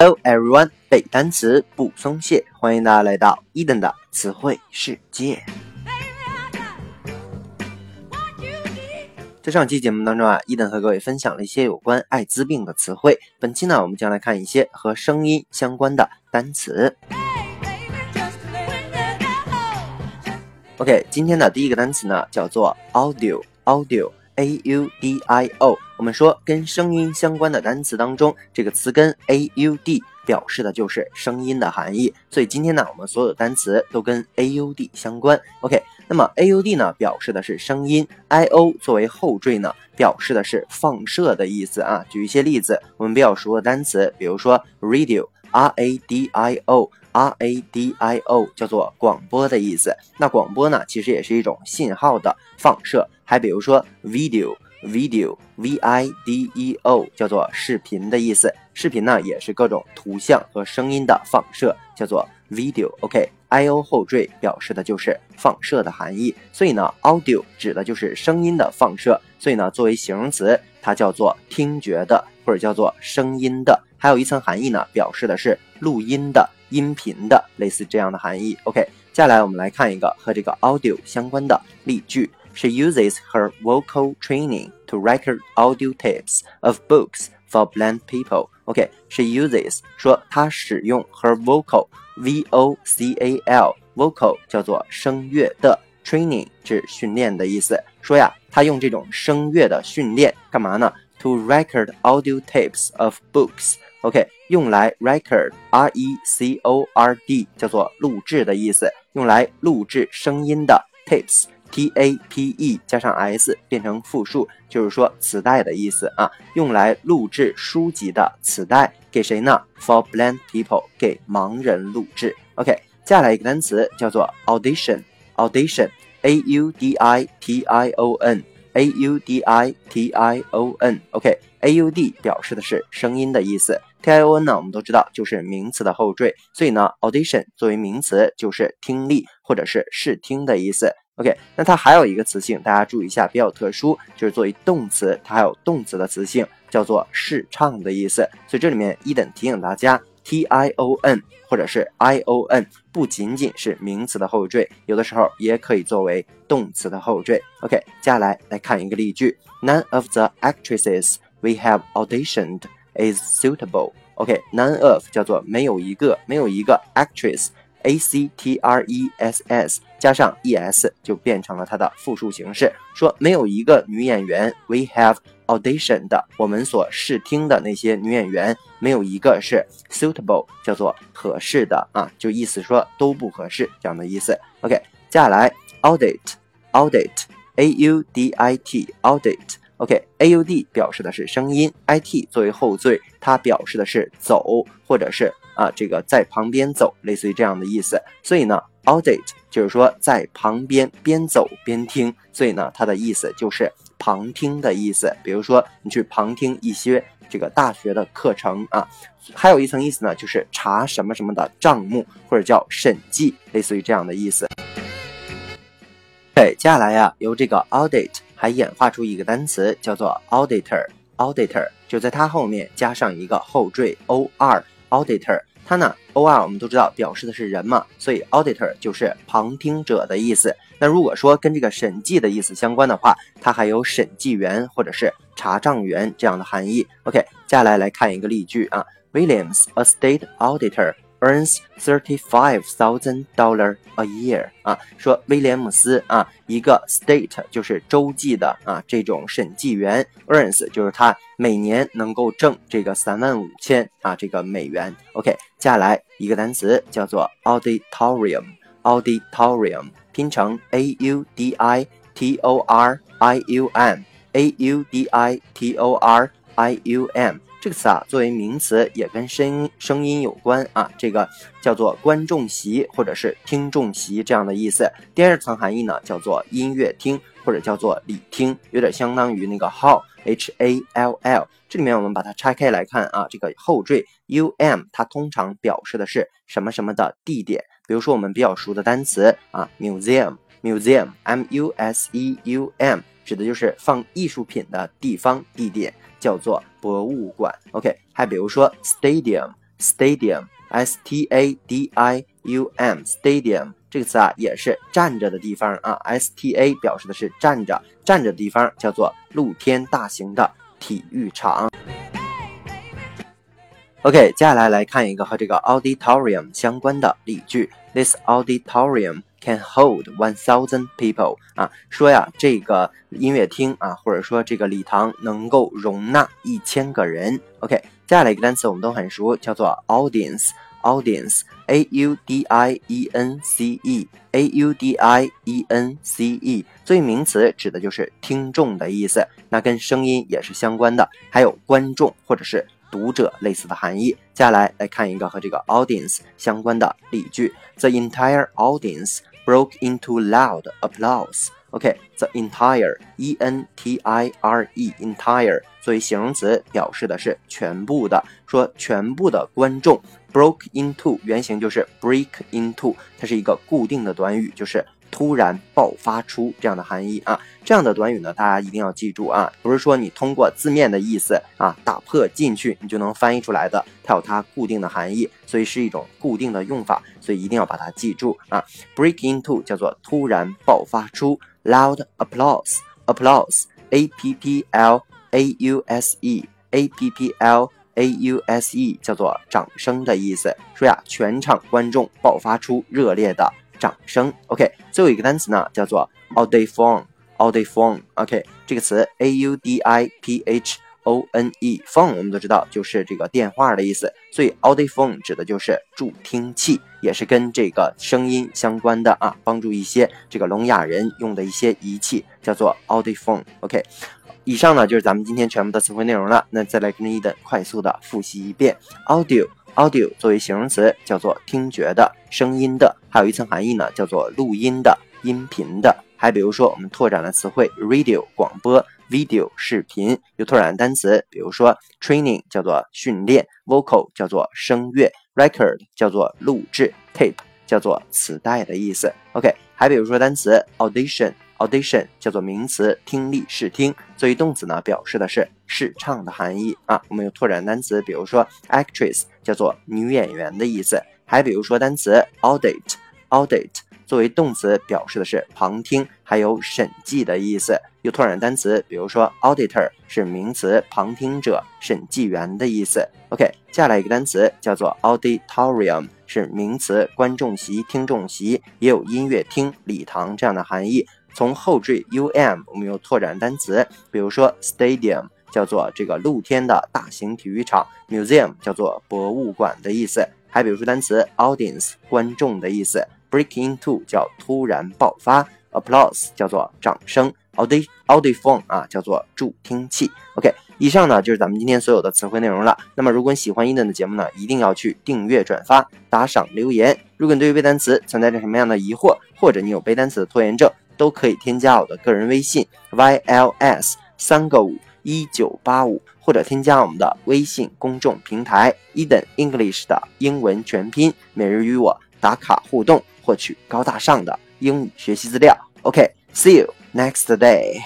Hello everyone，背单词不松懈，欢迎大家来到伊登的词汇世界。在上期节目当中啊，伊登和各位分享了一些有关艾滋病的词汇。本期呢，我们将来看一些和声音相关的单词。OK，今天的第一个单词呢，叫做 audio，audio。a u d i o，我们说跟声音相关的单词当中，这个词根 a u d 表示的就是声音的含义。所以今天呢，我们所有的单词都跟 a u d 相关。OK，那么 a u d 呢，表示的是声音，i o 作为后缀呢，表示的是放射的意思啊。举一些例子，我们比较熟的单词，比如说 radio，r a d i o。R A D I O 叫做广播的意思，那广播呢，其实也是一种信号的放射。还比如说 video video v i d e o 叫做视频的意思，视频呢也是各种图像和声音的放射，叫做 video。OK，I O 后缀表示的就是放射的含义，所以呢，audio 指的就是声音的放射，所以呢，作为形容词，它叫做听觉的或者叫做声音的，还有一层含义呢，表示的是录音的。音频的类似这样的含义。OK，接下来我们来看一个和这个 audio 相关的例句。She uses her vocal training to record audio tapes of books for blind people. OK，she uses 说她使用 her vocal v o c a l vocal 叫做声乐的 training 指训练的意思。说呀，她用这种声乐的训练干嘛呢？To record audio tapes of books. OK，用来 record，r e c o r d 叫做录制的意思，用来录制声音的 T A P E 加上 s 变成复数，就是说磁带的意思啊，用来录制书籍的磁带，给谁呢？For blind people，给盲人录制。OK，接下来一个单词叫做 audition，audition，a u d i t i o n，a u d i t i o n，OK，a u d 表示的是声音的意思。T I O N 呢，我们都知道就是名词的后缀，所以呢，audition 作为名词就是听力或者是试听的意思。OK，那它还有一个词性，大家注意一下，比较特殊，就是作为动词，它还有动词的词性，叫做试唱的意思。所以这里面一等提醒大家，T I O N 或者是 I O N 不仅仅是名词的后缀，有的时候也可以作为动词的后缀。OK，接下来来看一个例句：None of the actresses we have auditioned. is suitable. OK, none of 叫做没有一个，没有一个 actress a c t r e s s 加上 E S 就变成了它的复数形式，说没有一个女演员 we have auditioned，我们所试听的那些女演员没有一个是 suitable，叫做合适的啊，就意思说都不合适这样的意思。OK，接下来 audit，audit，A U D I T，audit。OK，A U D 表示的是声音，I T 作为后缀，它表示的是走，或者是啊这个在旁边走，类似于这样的意思。所以呢，audit 就是说在旁边边走边听，所以呢它的意思就是旁听的意思。比如说你去旁听一些这个大学的课程啊，还有一层意思呢，就是查什么什么的账目，或者叫审计，类似于这样的意思。对，接下来呀，由这个 audit。还演化出一个单词叫做 auditor，auditor 就在它后面加上一个后缀 or，auditor 它呢 or 我们都知道表示的是人嘛，所以 auditor 就是旁听者的意思。那如果说跟这个审计的意思相关的话，它还有审计员或者是查账员这样的含义。OK，接下来来看一个例句啊，Williams，a state auditor。Earns thirty-five thousand dollar a year 啊，说威廉姆斯啊，一个 state 就是州际的啊这种审计员，earns 就是他每年能够挣这个三万五千啊这个美元。OK，接下来一个单词叫做 auditorium，auditorium 拼成 a u d i t o r i u m，a u d i t o r i u m。这个词啊，作为名词也跟声音声音有关啊，这个叫做观众席或者是听众席这样的意思。第二层含义呢，叫做音乐厅或者叫做礼厅，有点相当于那个 hall，h a l l。这里面我们把它拆开来看啊，这个后缀 u m 它通常表示的是什么什么的地点，比如说我们比较熟的单词啊，museum，museum，m u s e u m，指的就是放艺术品的地方地点。叫做博物馆，OK，还比如说 stadium stadium，s t a d i u m，stadium 这个词啊也是站着的地方啊，s t a 表示的是站着，站着的地方叫做露天大型的体育场。OK，接下来来看一个和这个 auditorium 相关的例句：This auditorium can hold one thousand people。啊，说呀，这个音乐厅啊，或者说这个礼堂能够容纳一千个人。OK，接下来一个单词我们都很熟，叫做 audience。audience，a u d i e n c e，a u d i e n c e，作为名词指的就是听众的意思，那跟声音也是相关的，还有观众或者是。读者类似的含义。接下来来看一个和这个 audience 相关的例句：The entire audience broke into loud applause. OK，the entire e n t i r e entire 作为形容词表示的是全部的，说全部的观众 broke into 原型就是 break into，它是一个固定的短语，就是。突然爆发出这样的含义啊，这样的短语呢，大家一定要记住啊，不是说你通过字面的意思啊打破进去你就能翻译出来的，它有它固定的含义，所以是一种固定的用法，所以一定要把它记住啊。Break into 叫做突然爆发出，loud applause，applause，a p p l a u s e，a p p l a u s e 叫做掌声的意思，说呀，全场观众爆发出热烈的。掌声，OK，最后一个单词呢叫做 audiphone，audiphone，OK，这个词 a u d i p h o n e，phone 我们都知道就是这个电话的意思，所以 audiphone 指的就是助听器，也是跟这个声音相关的啊，帮助一些这个聋哑人用的一些仪器，叫做 audiphone，OK，以上呢就是咱们今天全部的词汇内容了，那再来跟你的快速的复习一遍。Audio。Audio 作为形容词，叫做听觉的、声音的，还有一层含义呢，叫做录音的、音频的。还比如说，我们拓展了词汇：radio 广播、video 视频，又拓展单词，比如说 training 叫做训练，vocal 叫做声乐，record 叫做录制，tape 叫做磁带的意思。OK，还比如说单词 audition。Audition 叫做名词，听力试听；作为动词呢，表示的是试唱的含义啊。我们有拓展单词，比如说 actress 叫做女演员的意思，还比如说单词 audit，audit 作为动词，表示的是旁听还有审计的意思。又拓展单词，比如说 auditor 是名词，旁听者、审计员的意思。OK，接下来一个单词叫做 auditorium，是名词，观众席、听众席，也有音乐厅、礼堂这样的含义。从后缀 um，我们有拓展单词，比如说 stadium 叫做这个露天的大型体育场，museum 叫做博物馆的意思，还比如说单词 audience 观众的意思，break into 叫突然爆发，applause 叫做掌声，audi audiphone 啊叫做助听器。OK，以上呢就是咱们今天所有的词汇内容了。那么如果你喜欢伊顿的节目呢，一定要去订阅、转发、打赏、留言。如果你对于背单词存在着什么样的疑惑，或者你有背单词的拖延症，都可以添加我的个人微信 yls 三个五一九八五，或者添加我们的微信公众平台 Eden English 的英文全拼，每日与我打卡互动，获取高大上的英语学习资料。OK，see you next day。